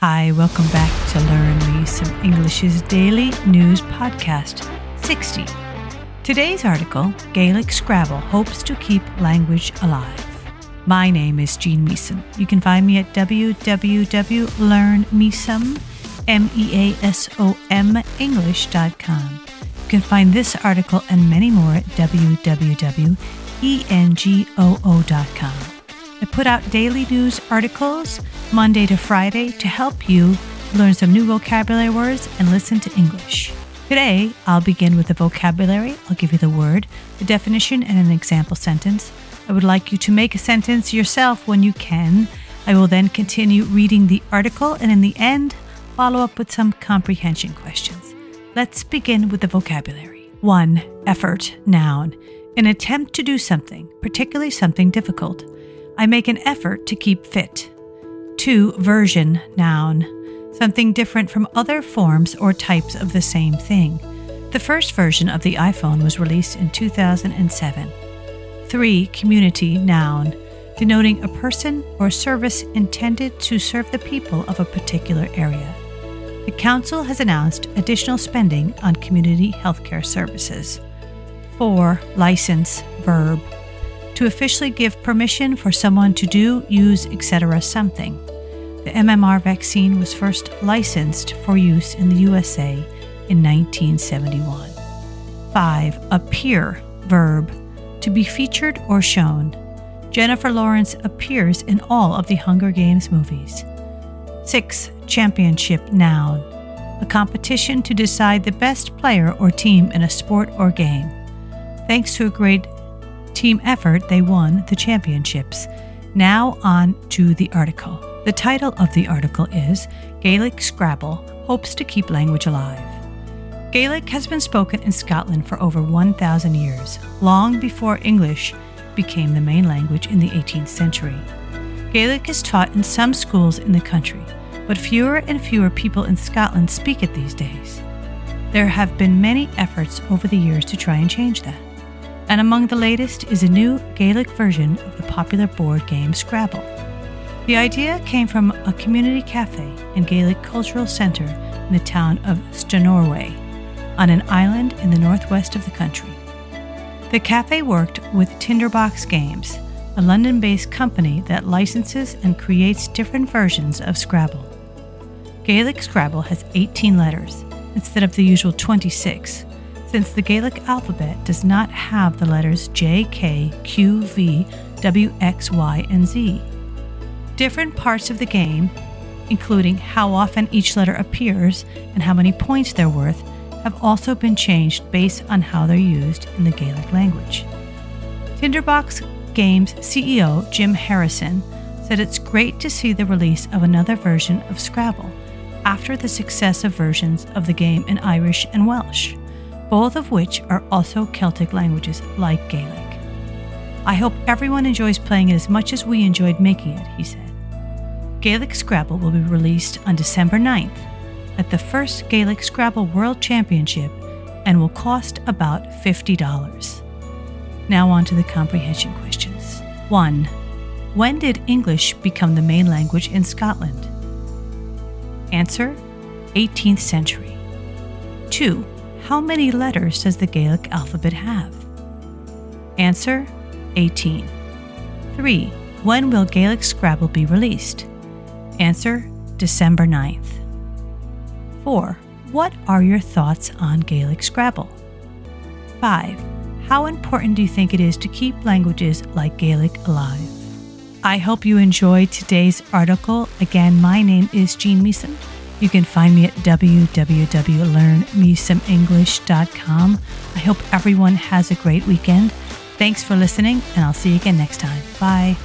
Hi, welcome back to Learn Me Some English's daily news podcast 60. Today's article Gaelic Scrabble hopes to keep language alive. My name is Jean Measom. You can find me at English.com. You can find this article and many more at www.engoo.com. I put out daily news articles Monday to Friday to help you learn some new vocabulary words and listen to English. Today, I'll begin with the vocabulary. I'll give you the word, the definition, and an example sentence. I would like you to make a sentence yourself when you can. I will then continue reading the article and in the end, follow up with some comprehension questions. Let's begin with the vocabulary. 1. Effort, noun. An attempt to do something, particularly something difficult. I make an effort to keep fit. 2. Version, noun. Something different from other forms or types of the same thing. The first version of the iPhone was released in 2007. 3. Community, noun. Denoting a person or service intended to serve the people of a particular area. The Council has announced additional spending on community healthcare services. 4. License, verb to officially give permission for someone to do, use, etc. something. The MMR vaccine was first licensed for use in the USA in 1971. 5. Appear, verb, to be featured or shown. Jennifer Lawrence appears in all of the Hunger Games movies. 6. Championship, noun, a competition to decide the best player or team in a sport or game. Thanks to a great team effort, they won the championships. Now on to the article. The title of the article is Gaelic Scrabble Hopes to Keep Language Alive. Gaelic has been spoken in Scotland for over 1,000 years, long before English became the main language in the 18th century. Gaelic is taught in some schools in the country, but fewer and fewer people in Scotland speak it these days. There have been many efforts over the years to try and change that and among the latest is a new Gaelic version of the popular board game Scrabble. The idea came from a community cafe and Gaelic cultural center in the town of Stornoway, on an island in the northwest of the country. The cafe worked with Tinderbox Games, a London based company that licenses and creates different versions of Scrabble. Gaelic Scrabble has 18 letters instead of the usual 26 since the Gaelic alphabet does not have the letters J, K, Q, V, W, X, Y, and Z. Different parts of the game, including how often each letter appears and how many points they're worth, have also been changed based on how they're used in the Gaelic language. Tinderbox Games CEO Jim Harrison said it's great to see the release of another version of Scrabble after the success of versions of the game in Irish and Welsh both of which are also Celtic languages like Gaelic. I hope everyone enjoys playing it as much as we enjoyed making it, he said. Gaelic Scrabble will be released on December 9th at the first Gaelic Scrabble World Championship and will cost about $50. Now on to the comprehension questions. 1. When did English become the main language in Scotland? Answer 18th century. 2. How many letters does the Gaelic alphabet have? Answer 18. 3. When will Gaelic Scrabble be released? Answer December 9th. 4. What are your thoughts on Gaelic Scrabble? 5. How important do you think it is to keep languages like Gaelic alive? I hope you enjoyed today's article. Again, my name is Jean Measom. You can find me at www.learnmeasomenglish.com. I hope everyone has a great weekend. Thanks for listening, and I'll see you again next time. Bye.